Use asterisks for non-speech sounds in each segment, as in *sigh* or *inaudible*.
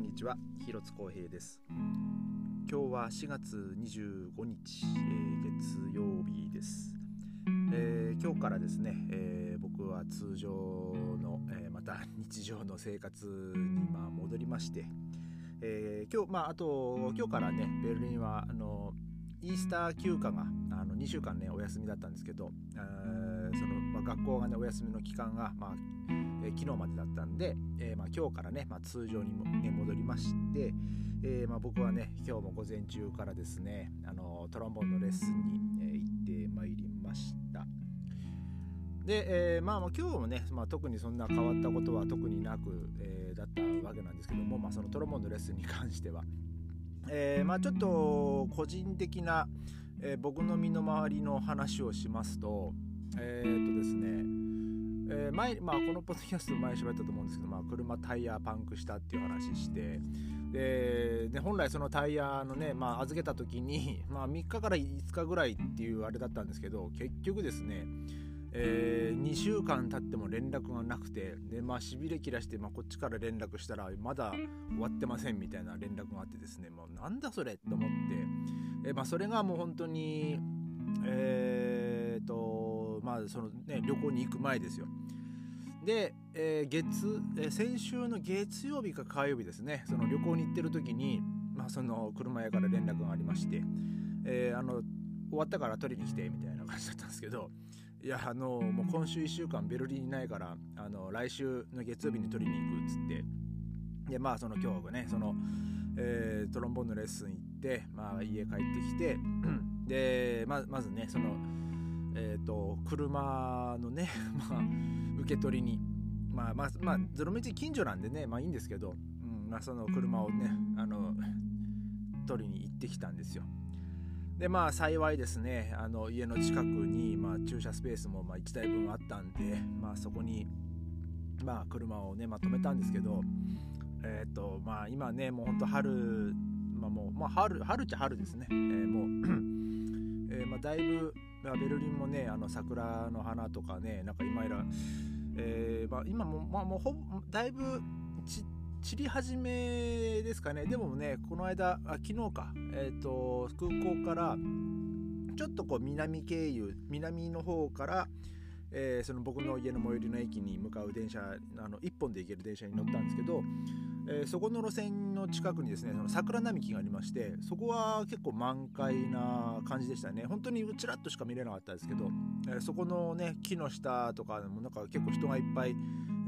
んにちは広津光平です。今日は4月25日、えー、月曜日です、えー、今日からですね、えー、僕は通常の、えまた日常の生活にまあ戻りまして、え今日まああと今日からねベルリンはあのイースター休暇が2週間ねお休みだったんですけど、えーその、まあ、学校がねお休みの期間がまあえー、昨日までだったんで、えー、まあ、今日からね、まあ、通常にも、ね、戻りまして、え、まあ、僕はね今日も午前中からですねあのトロンボーンのレッスンに、え行ってまいりました。で、えまあ、今日もね、まあ、特にそんな変わったことは特になく、えだったわけなんですけども、まあ、そのトロンボーンのレッスンに関しては、えまあ、ちょっと個人的な、え僕の身の回りの話をしますとえっとですねえー、前まあ、このポッドキャスト前喋ったと思うんですけど、まあ、車タイヤパンクしたっていう話してでで本来そのタイヤのね、まあ、預けた時に、*laughs* まあ、3日から5日ぐらいっていうあれだったんですけど結局ですね、えー、2週間経っても連絡がなくてで、まあ、しびれ切らして、まあ、こっちから連絡したらまだ終わってませんみたいな連絡があってですねもうなんだそれと思って、え、まあ、それがもう本当にえー、とまあそのね旅行に行く前ですよ。で、えー、月、えー、先週の月曜日か火曜日ですね。その旅行に行ってる時に、まあ、その車屋から連絡がありまして、えー、あの終わったから取りに来てみたいな感じだったんですけどいやあのもう今週1週間ベルリンにないからあの来週の月曜日に取りに行くっつって。でまあその今日ねその、えー、トロンボーンのレッスン行って、まあ、家帰ってきて *clears throat* でままずねそのえーと、車のね、*laughs* まあ、受け取りにまあまあまあゾロ目近所なんでねまあいいんですけど、うんまあ、その車をねあの取りに行ってきたんですよ。でまあ幸いですねあの家の近くに、まあ、駐車スペースもまあ1台分あったんで、まあ、そこに、まあ、車をね、まあ、止めたんですけどえっ、ー、とまあ今ねもうほんと春まあもう、まあ、春春っちゃ春ですね、えー、もう、*clears throat* えー、まあだいぶベルリンもねあの桜の花とかねなんか今いら、えーまあ、今も,、まあ、もうほだいぶ散り始めですかね。でもねこの間あ昨日か、えーと、空港からちょっとこう南経由南の方から、えー、その僕の家の最寄りの駅に向かう電車あの1本で行ける電車に乗ったんですけどえー、そこの路線の近くにですねその桜並木がありましてそこは結構満開な感じでしたね。本当にちらっとしか見れなかったですけど、えー、そこのね木の下とかもなんか結構人がいっぱい、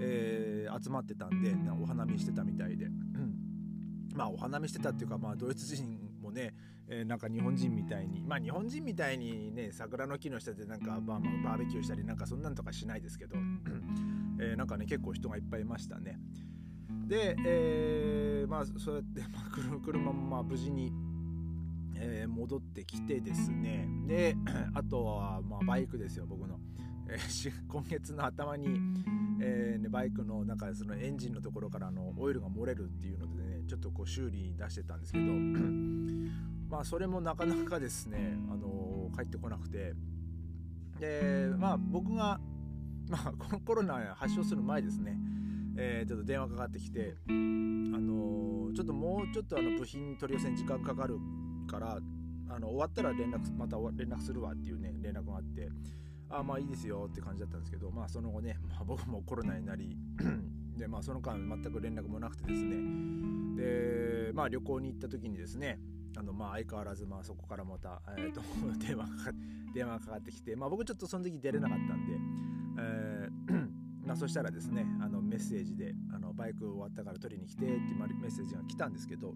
えー、集まってたんでお花見してたみたいで、うん、まあお花見してたっていうかまあドイツ人もね、え、なんか日本人みたいにまあ日本人みたいにね桜の木の下でなんかバーバーベキューしたりなんかそんなんとかしないですけど、え、なんかね結構人がいっぱいいましたね。で、えー、まあそうやって、まあ、車もまあ無事に、えー、戻ってきてですね。で *clears throat* あとはまあバイクですよ僕の、えー、*laughs* 今月の頭に、えーね、バイクの中でそのエンジンのところからのオイルが漏れるっていうのでねちょっとこう修理出してたんですけど。*clears throat* まあそれもなかなかですね、あのー、帰ってこなくて。でまあ僕がまあこのコロナ発症する前ですね。えー、ちょっと電話かかってきて、あのー、ちょっともうちょっとあの部品取り寄せに時間かかるからあの終わったら連絡また連絡するわっていうね連絡があってあまあいいですよって感じだったんですけどまあその後ね、まあ、僕もコロナになり *clears throat* でまあその間全く連絡もなくてですね。でまあ旅行に行った時にですねあのまあ相変わらずまあそこからまた、えーと、*laughs* 電話かか電話かかってきてまあ僕ちょっとその時出れなかったんで、えー *clears throat* まあ、そしたらですねあのメッセージであのバイク終わったから取りに来てってメッセージが来たんですけど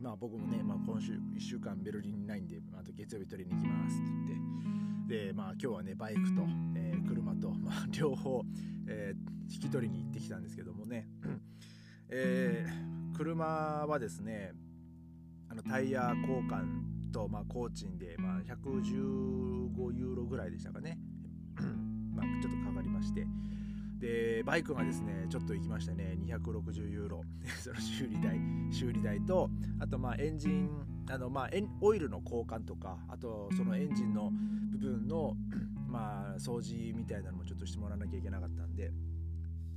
まあ僕もね、まあ、今週1週間ベルリンにないんで、あ、と月曜日取りに行きますって言ってでまあ今日はねバイクと、えー、車と、まあ、*laughs* 両方、えー、引き取りに行ってきたんですけどもね、えー、車はですねあのタイヤ交換と、まあ、工賃で、まあ、115ユーロぐらいでしたかね。*clears throat* まあちょっとかかりまして。でバイクがですねちょっと行きましたね。260ユーロ。*laughs* その修理代修理代とあとまあエンジンあのまあオイルの交換とかあとそのエンジンの部分の *clears throat* まあ掃除みたいなのもちょっとしてもらわなきゃいけなかったんで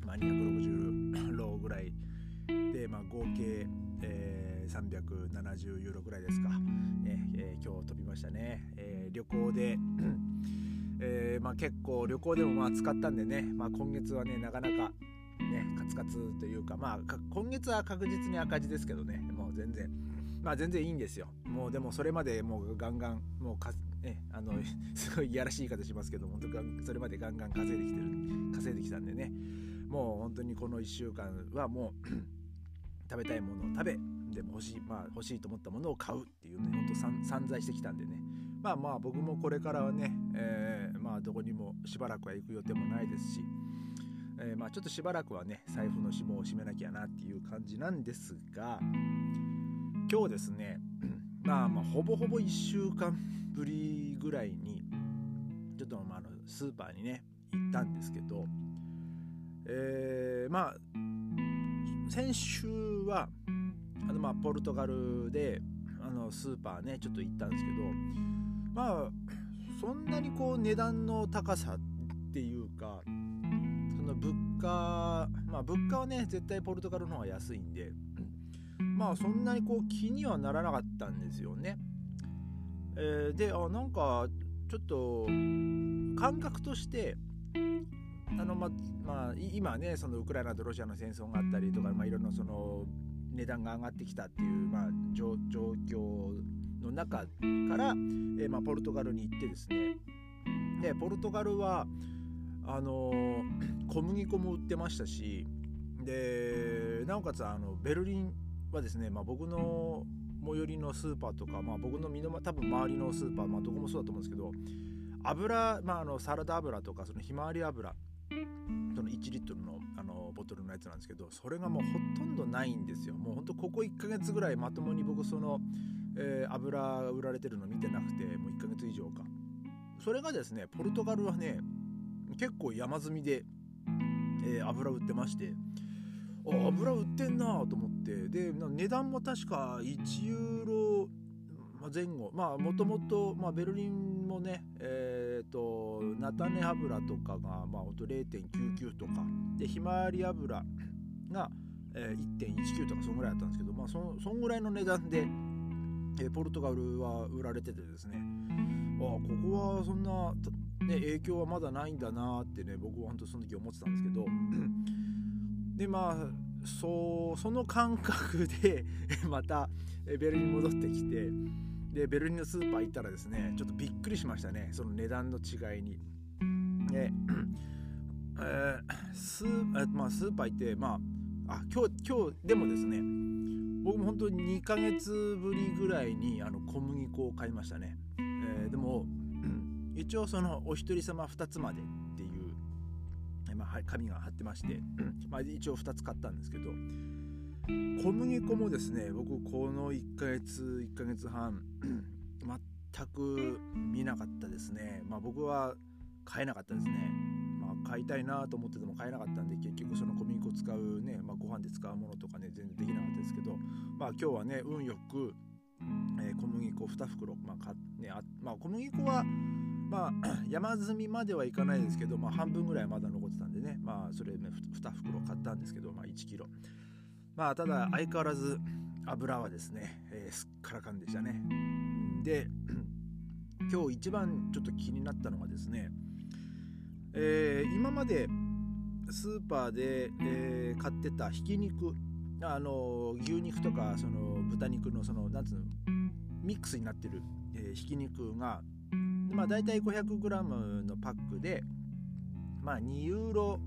まあ260ローぐらいで、まあ、合計、えー、370ユーロぐらいですか、えー、今日飛びましたね、えー、旅行でえーまあ、結構旅行でもまあ使ったんでね、まあ、今月はねなかなかねカツカツというかまあ今月は確実に赤字ですけどねもう全然まあ全然いいんですよ。もうでもそれまでもうガンガンもうかねあの *laughs* すごいいやらしい言い方しますけど本当それまでガンガン稼いできてる稼いできたんでね。もう本当にこの1週間はもう *clears throat* 食べたいものを食べでも欲しいまあ欲しいと思ったものを買うっていうね本当散財してきたんでね。まあまあ僕もこれからはね、えー、まあどこにもしばらくは行く予定もないですし、えー、まあちょっとしばらくはね財布の紐を締めなきゃなっていう感じなんですが今日ですね *clears throat* まあまあほぼほぼ1週間ぶりぐらいにちょっとまあのスーパーにね行ったんですけど、えー、まあ先週はあのまあポルトガルであのスーパーねちょっと行ったんですけどまあそんなにこう値段の高さっていうかその物価まあ物価はね絶対ポルトガルの方が安いんでまあそんなにこう気にはならなかったんですよね。えー、であなんかちょっと感覚としてあのままあ今ねそのウクライナとロシアの戦争があったりとか、まあ、いろんなその値段が上がってきたっていう、まあ、状況中から、えー、まあ、ポルトガルに行ってですね。でポルトガルはあのー、*clears throat* 小麦粉も売ってましたしでなおかつあのベルリンはですね、まあ、僕の最寄りのスーパーとか、まあ、僕の身の多分周りのスーパー、まあ、どこもそうだと思うんですけど油、まあ、あのサラダ油とかそのひまわり油その1リットルのあのボトルのやつなんですけどそれがもうほとんどないんですよ。もうほんとここ1ヶ月ぐらいまともに僕そのえー、油売られてるの見てなくてもう1ヶ月以上か。それがですねポルトガルはね結構山積みで、えー、油売ってましてあ油売ってんなと思ってで値段も確か1ユーロ前後。まあもともとベルリンもねえっ、ー、と菜種油とかがまあほんと0.99とか。でひまわり油が、えー、1.19とかそんぐらいだったんですけどまあそそんぐらいの値段でえポルトガルは売られててですねあここはそんな、ね、影響はまだないんだなってね僕は本当その時思ってたんですけど *clears throat* でまあそうその感覚で *laughs* またベルリンに戻ってきてでベルリンのスーパー行ったらですねちょっとびっくりしましたねその値段の違いに。で *clears throat* えー、スーまあ、スーパー行ってまああ今日今日でもですね僕も本当に2ヶ月ぶりぐらいにあの小麦粉を買いましたね、えー、でも、一応そのお一人様2つまでっていう、まあ、紙が貼ってまして、まあ、一応2つ買ったんですけど小麦粉もですね僕この1ヶ月1ヶ月半全く見なかったですね。まあ僕は買えなかったですね。買いたいなと思ってても買えなかったんで結局その小麦粉使うね、まあ、ご飯で使うものとかね全然できなかったですけどまあ今日はね運よく、えー、小麦粉2袋、まあかねあまあ、小麦粉はまあ *clears throat* 山積みまではいかないですけど、まあ、半分ぐらいまだ残ってたんでねまあそれね2袋買ったんですけど、まあ、1キロ。まあただ相変わらず油はですね、えー、すっからかんでしたね。で *clears throat* 今日一番ちょっと気になったのがですねえー、今までスーパーで、えー、買ってたひき肉あの牛肉とかその豚肉のそのなんうのミックスになってる、えー、ひき肉が、まあ、大体 500g のパックで、まあ、2ユーロ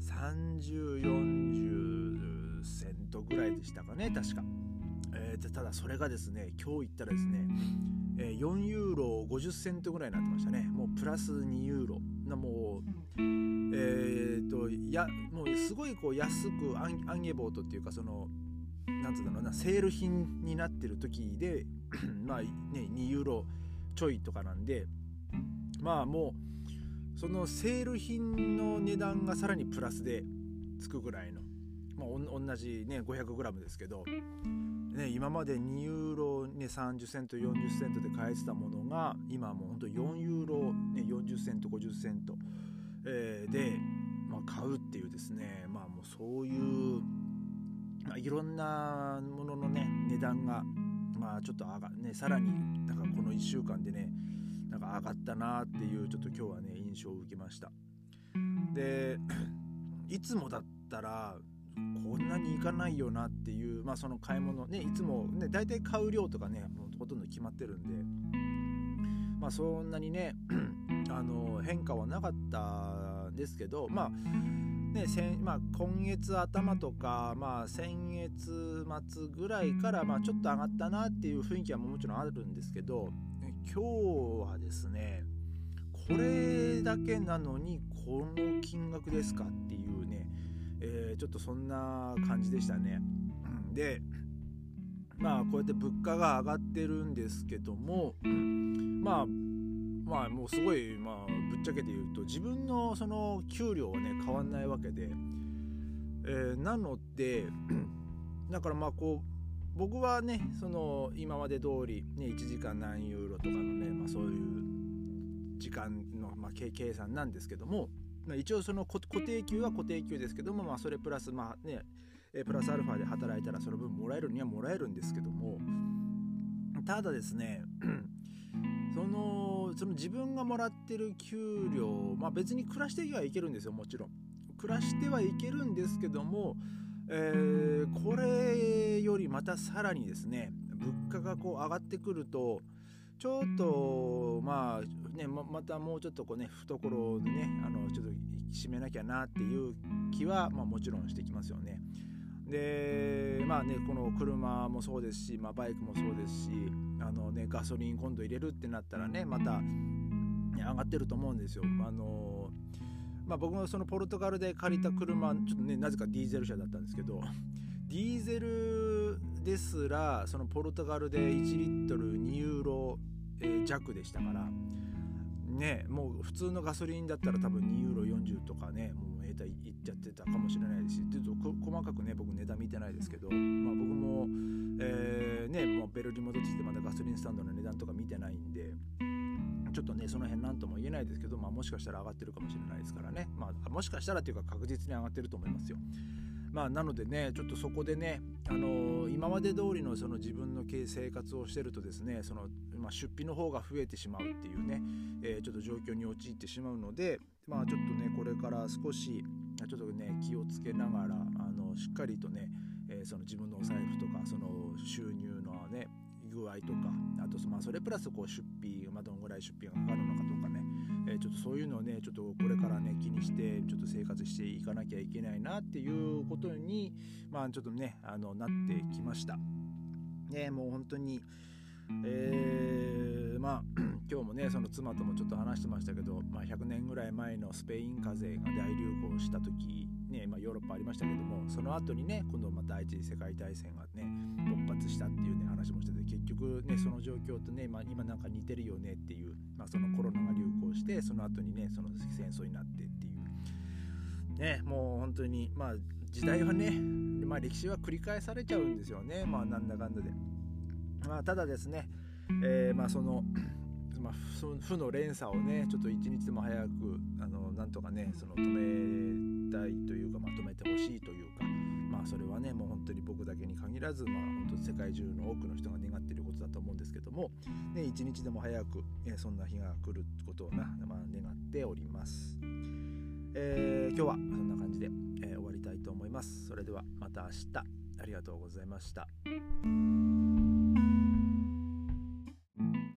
3040セントぐらいでしたかね確か、えー、ただそれがですね今日行ったらですね、えー、4ユーロ50セントぐらいになってましたね。もうプラス2ユーロ。なもうえとやもうすごいこう安くアンアンゲボートっていうかそのなんつうんだろうなセール品になってる時で *clears throat* まあね2ユーロちょいとかなんでまあもうそのセール品の値段がさらにプラスでつくぐらいの、まあ、同じね 500g ですけど、ね、今まで2ユーロ、ね、30セント40セントで買えてたものが今もうほんと4ユーロ、ね、40セント50セント、えー、で、まあ、買うっていうですねまあもうそういうまあ、いろんなもののね値段がまあちょっと上がねさらになんかこの1週間でねなんか上がったなっていうちょっと今日はね印象を受けました。で *clears throat* いつもだったらこんなにいかないよなっていうまあその買い物ねいつもね大体買う量とかねほとんど決まってるんで。まあそんなにね *clears throat* あの変化はなかったんですけどまあね先まあ、今月頭とか、まあ、先月末ぐらいから、まあ、ちょっと上がったなっていう雰囲気はもちろんあるんですけど今日はですねこれだけなのにこの金額ですかっていうね、えー、ちょっとそんな感じでしたね。でまあこうやって物価が上がってるんですけどもまあまあもうすごいまあぶっちゃけて言うと自分のその給料はね変わんないわけで、えー、なので *clears throat* だからまあこう僕はねその今まで通りね1時間何ユーロとかのね、まあ、そういう時間の、まあ、計算なんですけども、一応その固定給は固定給ですけども、まあ、それプラスまあねプラスアルファで働いたらその分もらえるにはもらえるんですけどもただですね *clears throat* そのその自分がもらってる給料まあ別に暮らしてはいけるんですよもちろん。暮らしてはいけるんですけどもえー、これよりまたさらにですね物価がこう上がってくるとちょっとまあねままたもうちょっとこうね懐でねあのちょっと締めなきゃなっていう気は、まあ、もちろんしてきますよね。でまあねこの車もそうですし、まあ、バイクもそうですしあの、ね、ガソリン今度入れるってなったらねまた、ね、上がってると思うんですよ。あのまあ、僕もそのポルトガルで借りた車ちょっとねなぜかディーゼル車だったんですけど *laughs* ディーゼルですらそのポルトガルで1リットル2ユーロ、え弱でしたからねもう普通のガソリンだったら多分2ユーロ40とかねもう下手いっちゃってたかもしれないですしちょっと細かくね僕値段見てないですけど、まあ、僕も、えー、ねもうベルリン戻ってきてまだガソリンスタンドの値段とか見てないんでちょっとねその辺何とも言えないですけど、まあ、もしかしたら上がってるかもしれないですからね、まあ、もしかしたらというか確実に上がってると思いますよ。まあ、なのでねちょっとそこでね、あのー、今まで通りのその自分の生活をしてるとですねその、まあ、出費の方が増えてしまうっていうね、えー、ちょっと状況に陥ってしまうので、まあ、ちょっとねこれから少しちょっとね気をつけながらあのしっかりとね、えー、その自分のお財布とかその収入のね具合とかあとまあそれプラスこう出費、まあ、どんぐらい出費がかかるのかとかね、え、ちょっとそういうのをねちょっとこれからね気にしてちょっと生活していかなきゃいけないなっていうことにまあちょっとねあのなってきました。ねもう本当にえー、まあ *clears throat* 今日もねその妻ともちょっと話してましたけど、まあ、100年ぐらい前のスペイン風邪が大流行した時ね、まあ、ヨーロッパありましたけどもその後にね今度また第一次世界大戦がね勃発したっていうね話もしてて結局ねその状況とね、まあ、今なんか似てるよねっていう、まあ、そのコロナが流行してその後にねその戦争になってっていうねもう本当にまあ時代はね、まあ、歴史は繰り返されちゃうんですよねまあなんだかんだで。まあ、ただですね、えー、まあその *clears throat* まあ、負の連鎖をねちょっと一日でも早くあのなんとかねその止めたいというかまとめてほしいというかまあそれはねもう本当に僕だけに限らずまあ本当世界中の多くの人が願っていることだと思うんですけども、ね、一日でも早く、え、そんな日が来ることをな、まあ、願っております、えー、今日はそんな感じで、えー、終わりたいと思います。それではまた明日。ありがとうございました。